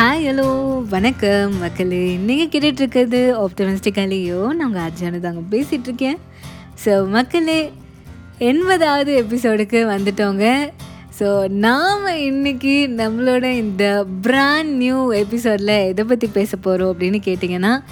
Hi hello வணக்கம் மக்களே. நீங்கள் கேட்டுட்ருக்கிறது ஆப்டமிஸ்டிக்காலேயோ நாங்கள் அர்ஜானு தாங்க பேசிகிட்ருக்கேன் ஸோ மக்களே எண்பதாவது எபிசோடுக்கு வந்துட்டோங்க. ஸோ நாம் இன்னைக்கு நம்மளோட இந்த பிராண்ட் நியூ எபிசோடில் எதை பற்றி பேச போகிறோம் அப்படின்னு கேட்டிங்கன்னா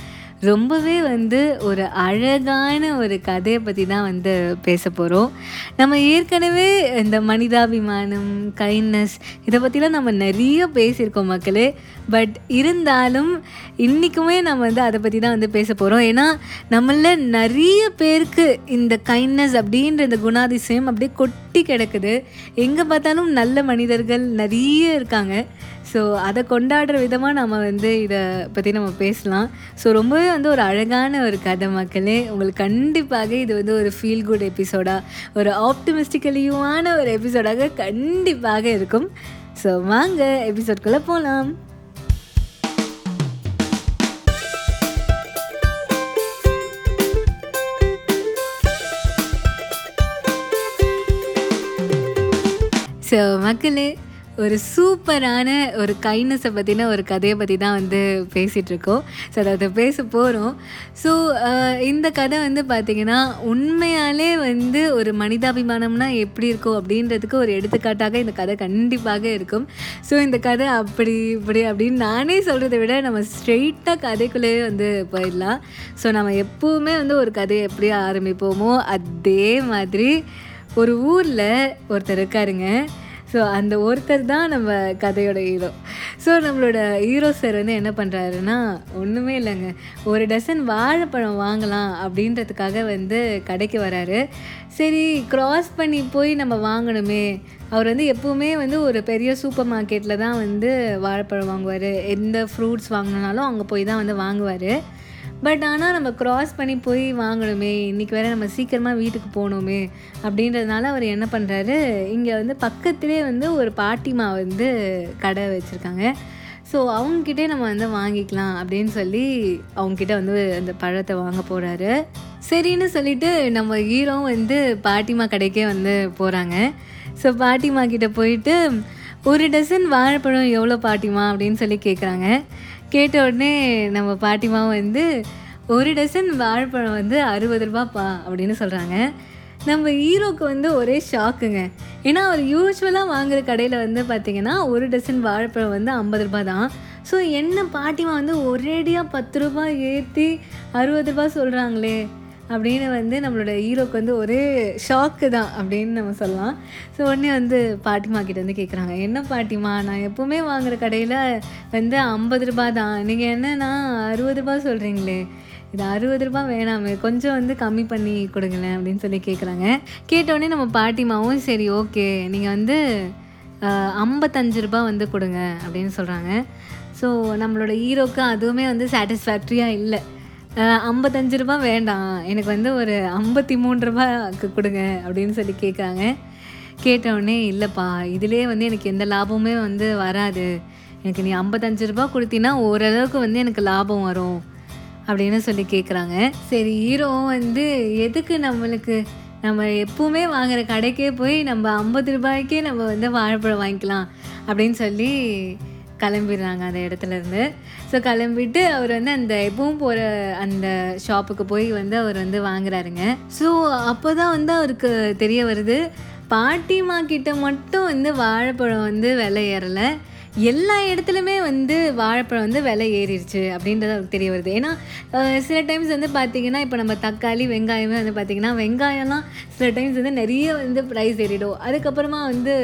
ரொம்பவே வந்து ஒரு அழகான ஒரு கதையை பற்றி தான் வந்து பேச போகிறோம் நம்ம ஏற்கனவே இந்த மனிதாபிமானம் கைண்ட்னஸ் இதை பற்றிலாம் நம்ம நிறைய பேசியிருக்கோம் மக்களே. பட் இருந்தாலும் இன்றைக்குமே நம்ம வந்து அதை பற்றி தான் வந்து பேச போகிறோம் ஏன்னா நம்மள நிறைய பேருக்கு இந்த கைண்ட்னஸ் அப்படின்ற இந்த குணாதிசயம் அப்படியே கொட்டி கிடக்குது. எங்கே பார்த்தாலும் நல்ல மனிதர்கள் நிறைய இருக்காங்க. ஸோ அதை கொண்டாடுற விதமாக நம்ம வந்து இதை பற்றி நம்ம பேசலாம். ஸோ ரொம்பவே வந்து ஒரு அழகான ஒரு கதை மக்களே. உங்களுக்கு கண்டிப்பாக இது வந்து ஒரு ஃபீல் குட் எபிசோடாக ஒரு ஆப்டிமிஸ்டிக்கலியுமான ஒரு எபிசோடாக கண்டிப்பாக இருக்கும். ஸோ வாங்க எபிசோட்குள்ளே போகலாம் ஸோ மக்களே ஒரு சூப்பரான ஒரு கைண்ட்னஸை பற்றின ஒரு கதையை பற்றி தான் வந்து பேசிகிட்ருக்கோம் ஸோ அதை பேச போகிறோம் ஸோ இந்த கதை வந்து பார்த்திங்கன்னா உண்மையாலே வந்து ஒரு மனிதாபிமானம்னா எப்படி இருக்கும் அப்படின்றதுக்கு ஒரு எடுத்துக்காட்டாக இந்த கதை கண்டிப்பாக இருக்கும். ஸோ இந்த கதை அப்படி இப்படி அப்படின்னு நானே சொல்கிறத விட நம்ம ஸ்ட்ரெயிட்டாக கதைக்குள்ளேயே வந்து போயிடலாம். ஸோ நம்ம எப்போவுமே வந்து ஒரு கதையை எப்படி ஆரம்பிப்போமோ அதே மாதிரி ஒரு ஊரில் ஒருத்தர் இருக்காருங்க. ஸோ அந்த ஒருத்தர் தான் நம்ம கதையோட ஹீரோ ஸோ நம்மளோட ஹீரோ சார் வந்து என்ன பண்ணுறாருன்னா ஒன்றுமே இல்லைங்க. ஒரு டசன் வாழைப்பழம் வாங்கலாம் அப்படின்றதுக்காக வந்து கடைக்கு வராரு. சரி க்ராஸ் பண்ணி போய் நம்ம வாங்கணுமே. அவர் வந்து எப்போவுமே வந்து ஒரு பெரிய சூப்பர் மார்க்கெட்டில் தான் வந்து வாழைப்பழம் வாங்குவார். எந்த ஃப்ரூட்ஸ் வாங்கினாலும் அங்கே போய் தான் வந்து வாங்குவார். பட் ஆனால் நம்ம க்ராஸ் பண்ணி போய் வாங்கணுமே இன்றைக்கி வேறு நம்ம சீக்கிரமாக வீட்டுக்கு போகணுமே அப்படின்றதுனால அவர் என்ன பண்ணுறாரு இங்கே வந்து பக்கத்துலேயே வந்து ஒரு பாட்டிமா வந்து கடை வச்சுருக்காங்க. ஸோ அவங்கக்கிட்டே நம்ம வந்து வாங்கிக்கலாம் அப்படின்னு சொல்லி அவங்கக்கிட்ட வந்து அந்த பழத்தை வாங்க போகிறாரு சரின்னு சொல்லிட்டு நம்ம ஹீரோ வந்து பாட்டிமா கடைக்கே வந்து போகிறாங்க ஸோ பாட்டிமா கிட்டே போயிட்டு ஒரு டசன் வாழைப்பழம் எவ்வளோ பாட்டிமா அப்படின்னு சொல்லி கேட்குறாங்க கேட்ட உடனே நம்ம பாட்டிமா வந்து ஒரு டசன் வாழைப்பழம் வந்து அறுபது ரூபாப்பா அப்படின்னு சொல்கிறாங்க நம்ம ஹீரோக்கு வந்து ஒரே ஷாக்குங்க. ஏன்னா அவர் யூஸ்வலாக வாங்குற கடையில் வந்து பார்த்திங்கன்னா ஒரு டசன் வாழைப்பழம் வந்து ஐம்பது ரூபா தான். ஸோ என்ன பாட்டிமா வந்து ஒரேடியாக பத்து ரூபாய் ஏற்றி அறுபது ரூபா சொல்கிறாங்களே அப்படின்னு வந்து நம்மளோட ஹீரோக்கு வந்து ஒரே ஷாக்கு தான் அப்படின்னு நம்ம சொல்லலாம். ஸோ உடனே வந்து பாட்டிமா கிட்ட வந்து கேட்குறாங்க என்ன பாட்டிமா? நான் எப்போவுமே வாங்குகிற கடையில் வந்து ஐம்பது ரூபா தான். நீங்கள் என்னன்னா அறுபது ரூபா சொல்கிறீங்களே இது அறுபது ரூபா வேணாமே. கொஞ்சம் வந்து கம்மி பண்ணி கொடுங்களேன் அப்படின்னு சொல்லி கேட்குறாங்க கேட்டோடனே நம்ம பாட்டிமாவும் சரி ஓகே நீங்கள் வந்து ஐம்பத்தஞ்சு ரூபா வந்து கொடுங்க அப்படின்னு சொல்கிறாங்க ஸோ நம்மளோட ஹீரோக்கு அதுவுமே வந்து சாட்டிஸ்ஃபேக்ட்ரியாக இல்லை. ஐம்பத்தஞ்சு ரூபா வேண்டாம். எனக்கு வந்து ஒரு ஐம்பத்தி மூணு ரூபாய்க்கு கொடுங்க அப்படின்னு சொல்லி கேட்குறாங்க. கேட்டவுடனே இல்லைப்பா இதிலே வந்து எனக்கு எந்த லாபமுமே வந்து வராது. எனக்கு நீ ஐம்பத்தஞ்சு ரூபா கொடுத்தீங்கன்னா ஓரளவுக்கு வந்து எனக்கு லாபம் வரும் அப்படின்னு சொல்லி கேட்குறாங்க. சரி ஹீரோவும் வந்து எதுக்கு நம்மளுக்கு நம்ம எப்பவுமே வாங்குற கடைக்கே போய் நம்ம ஐம்பது ரூபாய்க்கே நம்ம வந்து வாழைப்பழம் வாங்கிக்கலாம் அப்படின்னு சொல்லி கிளம்பிடுறாங்க அந்த இடத்துலேருந்து ஸோ கிளம்பிட்டு அவர் வந்து அந்த எப்பவும் போகிற அந்த ஷாப்புக்கு போய் வந்து அவர் வந்து வாங்குறாருங்க. ஸோ அப்போ தான் வந்து அவருக்கு தெரிய வருது பாட்டிமா கிட்ட மட்டும் வந்து வாழைப்பழம் வந்து விலை ஏறலை. எல்லா இடத்துலையுமே வந்து வாழைப்பழம் வந்து விலை ஏறிடுச்சு அப்படின்றது அவருக்கு தெரிய வருது. ஏன்னா சில டைம்ஸ் வந்து பார்த்திங்கன்னா இப்போ நம்ம தக்காளி வெங்காயமே வந்து பார்த்திங்கன்னா வெங்காயம்லாம் சில டைம்ஸ் வந்து நிறைய வந்து ப்ரைஸ் ஏறிடும். அதுக்கப்புறமா வந்து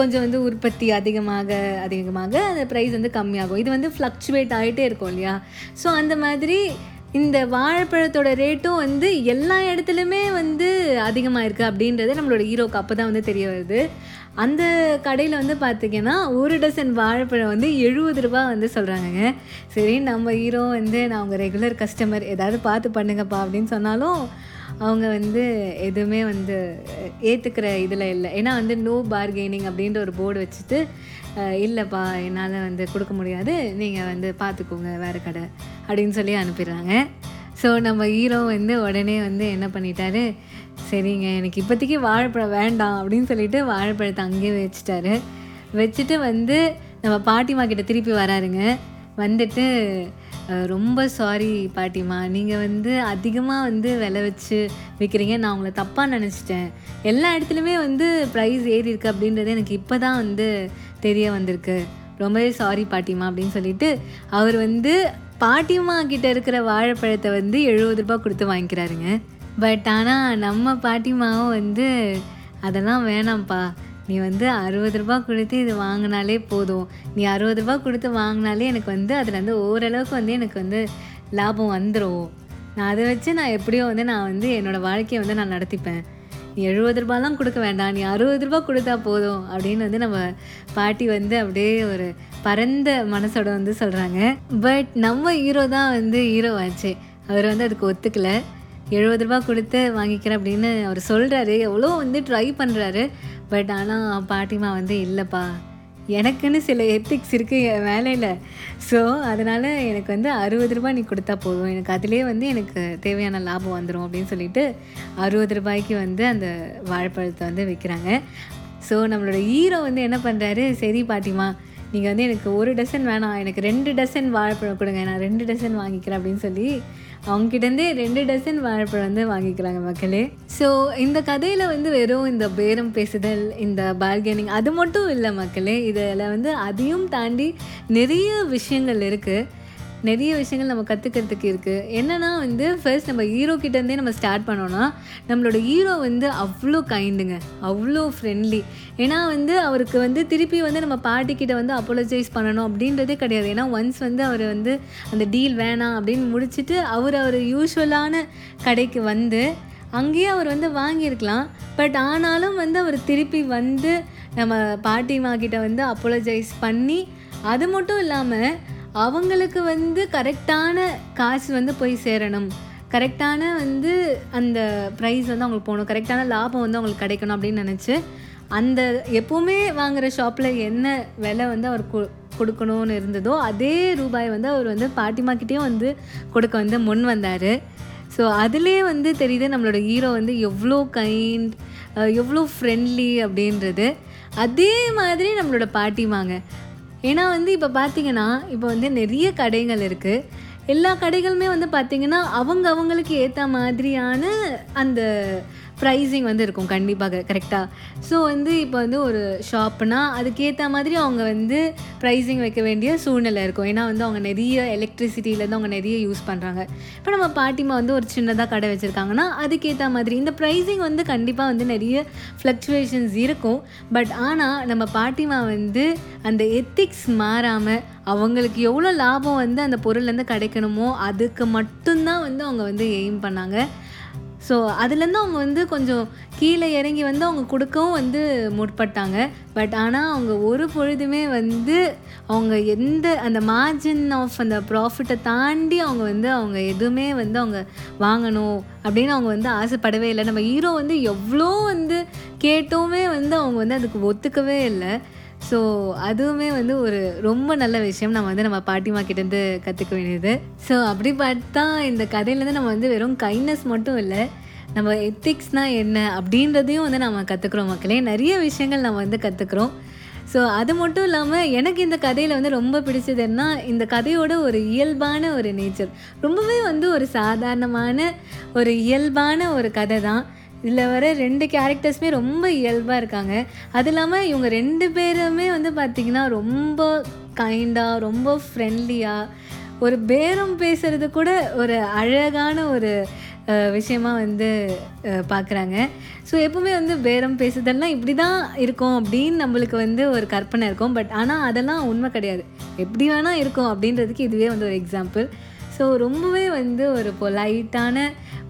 கொஞ்சம் வந்து உற்பத்தி அதிகமாக அதிகமாக அந்த ப்ரைஸ் வந்து கம்மியாகும். இது வந்து ஃப்ளக்சுவேட் ஆகிட்டே இருக்கும் இல்லையா? ஸோ அந்த மாதிரி இந்த வாழைப்பழத்தோட ரேட்டும் வந்து எல்லா இடத்துலையுமே வந்து அதிகமாக இருக்குது அப்படின்றது நம்மளோட ஹீரோக்கு அப்போ தான் வந்து தெரிய வருது. அந்த கடையில் வந்து பார்த்திங்கன்னா ஒரு டசன் வாழைப்பழம் வந்து எழுபது ரூபா வந்து சொல்கிறாங்கங்க சரி நம்ம ஹீரோ வந்து நான் அவங்க ரெகுலர் கஸ்டமர் ஏதாவது பார்த்து பண்ணுங்கப்பா அப்படின்னு சொன்னாலும் அவங்க வந்து எதுவுமே வந்து ஏற்றுக்கிற இதில் இல்லை. ஏன்னா வந்து நோ பார்கெனிங் அப்படின்ற ஒரு போர்டு வச்சுட்டு இல்லைப்பா என்னால் வந்து கொடுக்க முடியாது. நீங்கள் வந்து பார்த்துக்கோங்க வேறு கடை அப்படின்னு சொல்லி அனுப்பிடுறாங்க. ஸோ நம்ம ஹீரோ வந்து உடனே வந்து என்ன பண்ணிட்டாரு? சரிங்க எனக்கு இப்போதைக்கு வாழைப்பழம் வேண்டாம் அப்படின்னு சொல்லிட்டு வாழைப்பழத்தை அங்கேயே வச்சுட்டாரு. வச்சுட்டு வந்து நம்ம பாட்டிமா கிட்ட திருப்பி வராருங்க. வந்துட்டு ரொம்ப சாரி பாட்டிமா நீங்கள் வந்து அதிகமாக வந்து விலை வச்சு விற்கிறீங்க நான் உங்களை தப்பாக நினச்சிட்டேன். எல்லா இடத்துலையுமே வந்து ப்ரைஸ் ஏறி இருக்கு அப்படின்றது எனக்கு இப்போ தான் வந்து தெரிய வந்திருக்கு. ரொம்பவே சாரி பாட்டிமா அப்படின்னு சொல்லிட்டு அவர் வந்து பாட்டிமா கிட்ட இருக்கிற வாழைப்பழத்தை வந்து எழுபது ரூபாய் கொடுத்து வாங்கிக்கிறாருங்க. பட் ஆனால் நம்ம பாட்டிமாவும் வந்து அதெல்லாம் வேணாம்ப்பா. நீ வந்து அறுபது ரூபா கொடுத்து இது வாங்கினாலே போதும். நீ அறுபது ரூபா கொடுத்து வாங்கினாலே எனக்கு வந்து அதில் வந்து ஓரளவுக்கு வந்து எனக்கு வந்து லாபம் வந்துடும் நான் அதை வச்சு நான் எப்படியோ வந்து நான் வந்து என்னோடய வாழ்க்கையை வந்து நான் நடத்திப்பேன். நீ எழுபது ரூபாலாம் கொடுக்க வேண்டாம். நீ அறுபது ரூபா கொடுத்தா போதும் அப்படின்னு வந்து நம்ம பாட்டி வந்து அப்படியே ஒரு பரந்த மனசோட வந்து சொல்கிறாங்க பட் நம்ம ஹீரோ தான் வந்து ஹீரோ ஆச்சு. அவர் வந்து அதுக்கு ஒத்துக்கலை. எழுபது ரூபா கொடுத்து வாங்கிக்கிறேன் அப்படின்னு அவர் சொல்கிறாரு எவ்வளோ வந்து ட்ரை பண்ணுறாரு பட் ஆனால் பாட்டிமா வந்து இல்லைப்பா எனக்குன்னு சில எத்திக்ஸ் இருக்குது என் வேலையில். ஸோ அதனால் எனக்கு வந்து அறுபது ரூபாய் நீ கொடுத்தா போதும். எனக்கு அதிலே வந்து எனக்கு தேவையான லாபம் வந்துடும் அப்படின்னு சொல்லிட்டு அறுபது ரூபாய்க்கு வந்து அந்த வாழைப்பழத்தை வந்து விற்கிறாங்க ஸோ நம்மளோட ஹீரோ வந்து என்ன பண்ணுறாரு சரி பாட்டிமா நீங்கள் வந்து எனக்கு ஒரு டசன் வேணாம். எனக்கு ரெண்டு டசன் வாழைப்பழம் கொடுங்க. நான் ரெண்டு டசன் வாங்கிக்கிறேன் அப்படின்னு சொல்லி அவங்ககிட்டருந்தே ரெண்டு டசன் வாழைப்பழம் வந்து வாங்கிக்கிறாங்க மக்களே. ஸோ இந்த கதையில் வந்து வெறும் இந்த பேரம் பேசுதல் இந்த பார்கெனிங் அது மட்டும் இல்லை மக்களே. இதில் வந்து அதையும் தாண்டி நிறைய விஷயங்கள் இருக்குது நிறைய விஷயங்கள் நம்ம கற்றுக்கிறதுக்கு இருக்குது என்னென்னா வந்து ஃபர்ஸ்ட் நம்ம ஹீரோ கிட்டேருந்தே நம்ம ஸ்டார்ட் பண்ணோன்னா நம்மளோட ஹீரோ வந்து அவ்வளோ கைண்டுங்க அவ்வளோ ஃப்ரெண்ட்லி ஏன்னா வந்து அவருக்கு வந்து திருப்பி வந்து நம்ம பாட்டிக்கிட்ட வந்து அப்பாலஜைஸ் பண்ணணும் அப்படின்றதே கிடையாது. ஏன்னா ஒன்ஸ் வந்து அவர் வந்து அந்த டீல் வேணாம் அப்படின்னு முடிச்சுட்டு அவர் அவர் யூஸ்வலான கடைக்கு வந்து அங்கேயே அவர் வந்து வாங்கியிருக்கலாம். பட் ஆனாலும் வந்து அவர் திருப்பி வந்து நம்ம பாட்டிமா கிட்ட வந்து அப்பாலஜைஸ் பண்ணி அது மட்டும் இல்லாமல் அவங்களுக்கு வந்து கரெக்டான காசு வந்து போய் சேரணும். கரெக்டான வந்து அந்த ப்ரைஸ் வந்து அவங்களுக்கு போகணும். கரெக்டான லாபம் வந்து அவங்களுக்கு கிடைக்கணும் அப்படின்னு நினச்சி அந்த எப்போவுமே வாங்குகிற ஷாப்பில் என்ன விலை வந்து அவர் கொ கொடுக்கணும்னு இருந்ததோ அதே ரூபாய் வந்து அவர் வந்து பாட்டிமாக்கிட்டேயும் வந்து கொடுக்க வந்து முன் வந்தார். ஸோ அதுலேயே வந்து தெரியுது நம்மளோட ஹீரோ வந்து எவ்வளோ கைண்ட் எவ்வளோ ஃப்ரெண்ட்லி அப்படின்றது. அதே மாதிரி நம்மளோட பாட்டிமாங்க ஏன்னா வந்து இப்போ பார்த்தீங்கன்னா இப்போ வந்து நிறைய கடைகள் இருக்குது எல்லா கடைகளுமே வந்து பார்த்திங்கன்னா அவங்க அவங்களுக்கு ஏற்ற மாதிரியான அந்த ப்ரைஸிங் வந்து இருக்கும் கண்டிப்பாக கரெக்டாக ஸோ வந்து இப்போ வந்து ஒரு ஷாப்னா அதுக்கேற்ற மாதிரி அவங்க வந்து ப்ரைஸிங் வைக்க வேண்டிய சூழ்நிலை இருக்கும். ஏன்னா வந்து அவங்க நிறைய எலக்ட்ரிசிட்டியிலேருந்து அவங்க நிறைய யூஸ் பண்ணுறாங்க இப்போ நம்ம பாட்டிமா வந்து ஒரு சின்னதாக கடை வச்சுருக்காங்கன்னா அதுக்கேற்ற மாதிரி இந்த ப்ரைஸிங் வந்து கண்டிப்பாக வந்து நிறைய ஃப்ளக்சுவேஷன்ஸ் இருக்கும். பட் ஆனால் நம்ம பாட்டிமா வந்து அந்த எத்திக்ஸ் மாறாமல் அவங்களுக்கு எவ்வளோ லாபம் வந்து அந்த பொருள்லேருந்து கிடைக்கணுமோ அதுக்கு மட்டும்தான் வந்து அவங்க வந்து எய்ம் பண்ணாங்க. ஸோ அதுலேருந்து அவங்க வந்து கொஞ்சம் கீழே இறங்கி வந்து அவங்க கொடுக்கவும் வந்து முற்பட்டாங்க. பட் ஆனால் அவங்க ஒரு பொழுதுமே வந்து அவங்க எந்த அந்த மார்ஜின் ஆஃப் அந்த ப்ராஃபிட்டை தாண்டி அவங்க வந்து அவங்க எதுவுமே வந்து அவங்க வாங்கணும் அப்படின்னு அவங்க வந்து ஆசைப்படவே இல்லை. நம்ம ஹீரோ வந்து எவ்வளோ வந்து கேட்டோமே வந்து அவங்க வந்து அதுக்கு ஒத்துக்கவே இல்லை. ஸோ அதுவுமே வந்து ஒரு ரொம்ப நல்ல விஷயம். நம்ம வந்து நம்ம பாட்டிமா கிட்டேருந்து கற்றுக்க வேண்டியது. ஸோ அப்படி பார்த்தா இந்த கதையிலேருந்து நம்ம வந்து வெறும் கைண்ட்னஸ் மட்டும் இல்லை நம்ம எத்திக்ஸ்னால் என்ன அப்படின்றதையும் வந்து நம்ம கற்றுக்குறோம் மக்களே. நிறைய விஷயங்கள் நம்ம வந்து கற்றுக்குறோம் ஸோ அது மட்டும் இல்லாமல் எனக்கு இந்த கதையில் வந்து ரொம்ப பிடிச்சது என்ன இந்த கதையோட ஒரு இயல்பான ஒரு நேச்சர் ரொம்பவே வந்து ஒரு சாதாரணமான ஒரு இயல்பான ஒரு கதை தான் இதில் வர ரெண்டு கேரக்டர்ஸுமே ரொம்ப இயல்பாக இருக்காங்க. அது இல்லாமல் இவங்க ரெண்டு பேருமே வந்து பார்த்திங்கன்னா ரொம்ப கைண்டாக ரொம்ப ஃப்ரெண்ட்லியாக ஒரு பேரம் பேசுகிறது கூட ஒரு அழகான ஒரு விஷயமாக விஷயமா வந்து பார்க்குறாங்க ஸோ எப்பவுமே வந்து பேரம் பேசுதெல்லாம் இப்படி தான் இருக்கும் அப்படின்னு நம்மளுக்கு வந்து ஒரு கற்பனை இருக்கும். பட் ஆனால் அதெல்லாம் உண்மை கிடையாது. எப்படி வேணால் இருக்கும் அப்படின்றதுக்கு இதுவே வந்து ஒரு எக்ஸாம்பிள் ஸோ ரொம்பவே வந்து ஒரு பொலைட்டான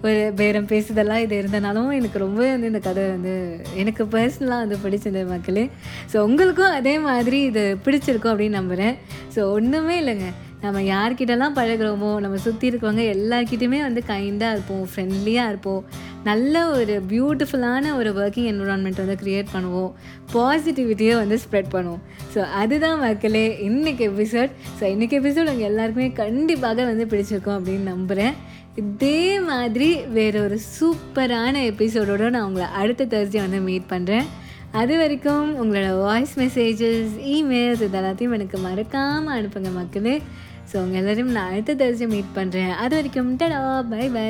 ஒரு பேரம் பேசுதெல்லாம் இது இருந்தனாலும் எனக்கு ரொம்ப வந்து இந்த கதை வந்து எனக்கு பர்சனலாக வந்து பிடிச்சது மக்களே. ஸோ உங்களுக்கும் அதே மாதிரி இது பிடிச்சிருக்கும் அப்படின்னு நம்புகிறேன் ஸோ ஒன்றுமே இல்லைங்க. நம்ம யார்கிட்டலாம் பழகுறோமோ நம்ம சுற்றி இருக்கவங்க எல்லார்கிட்டையுமே வந்து கைண்டாக இருப்போம் ஃப்ரெண்ட்லியாக இருப்போம். நல்ல ஒரு பியூட்டிஃபுல்லான ஒரு ஒர்க்கிங் என்விரான்மெண்ட் வந்து க்ரியேட் பண்ணுவோம். பாசிட்டிவிட்டியை வந்து ஸ்ப்ரெட் பண்ணுவோம். ஸோ அதுதான் மக்களே இன்றைக்கி எபிசோட் ஸோ இன்றைக்கி எபிசோட் உங்கள் எல்லாருக்குமே கண்டிப்பாக வந்து பிடிச்சிருக்கும் அப்படின்னு நம்புகிறேன் இதே மாதிரி வேற ஒரு சூப்பரான எபிசோடோடு நான் உங்களை அடுத்த தேர்ஸ்டே வந்து மீட் பண்ணுறேன் அது வரைக்கும் உங்களோட வாய்ஸ் மெசேஜஸ் இமெயில்ஸ் இது எல்லாத்தையும் எனக்கு மறக்காமல் அனுப்புங்க மக்களே. ஸோ உங்கள் எல்லோரும் நான் அடுத்த தரிசனம் மீட் பண்ணுறேன் அது வரைக்கும் டடா பை பை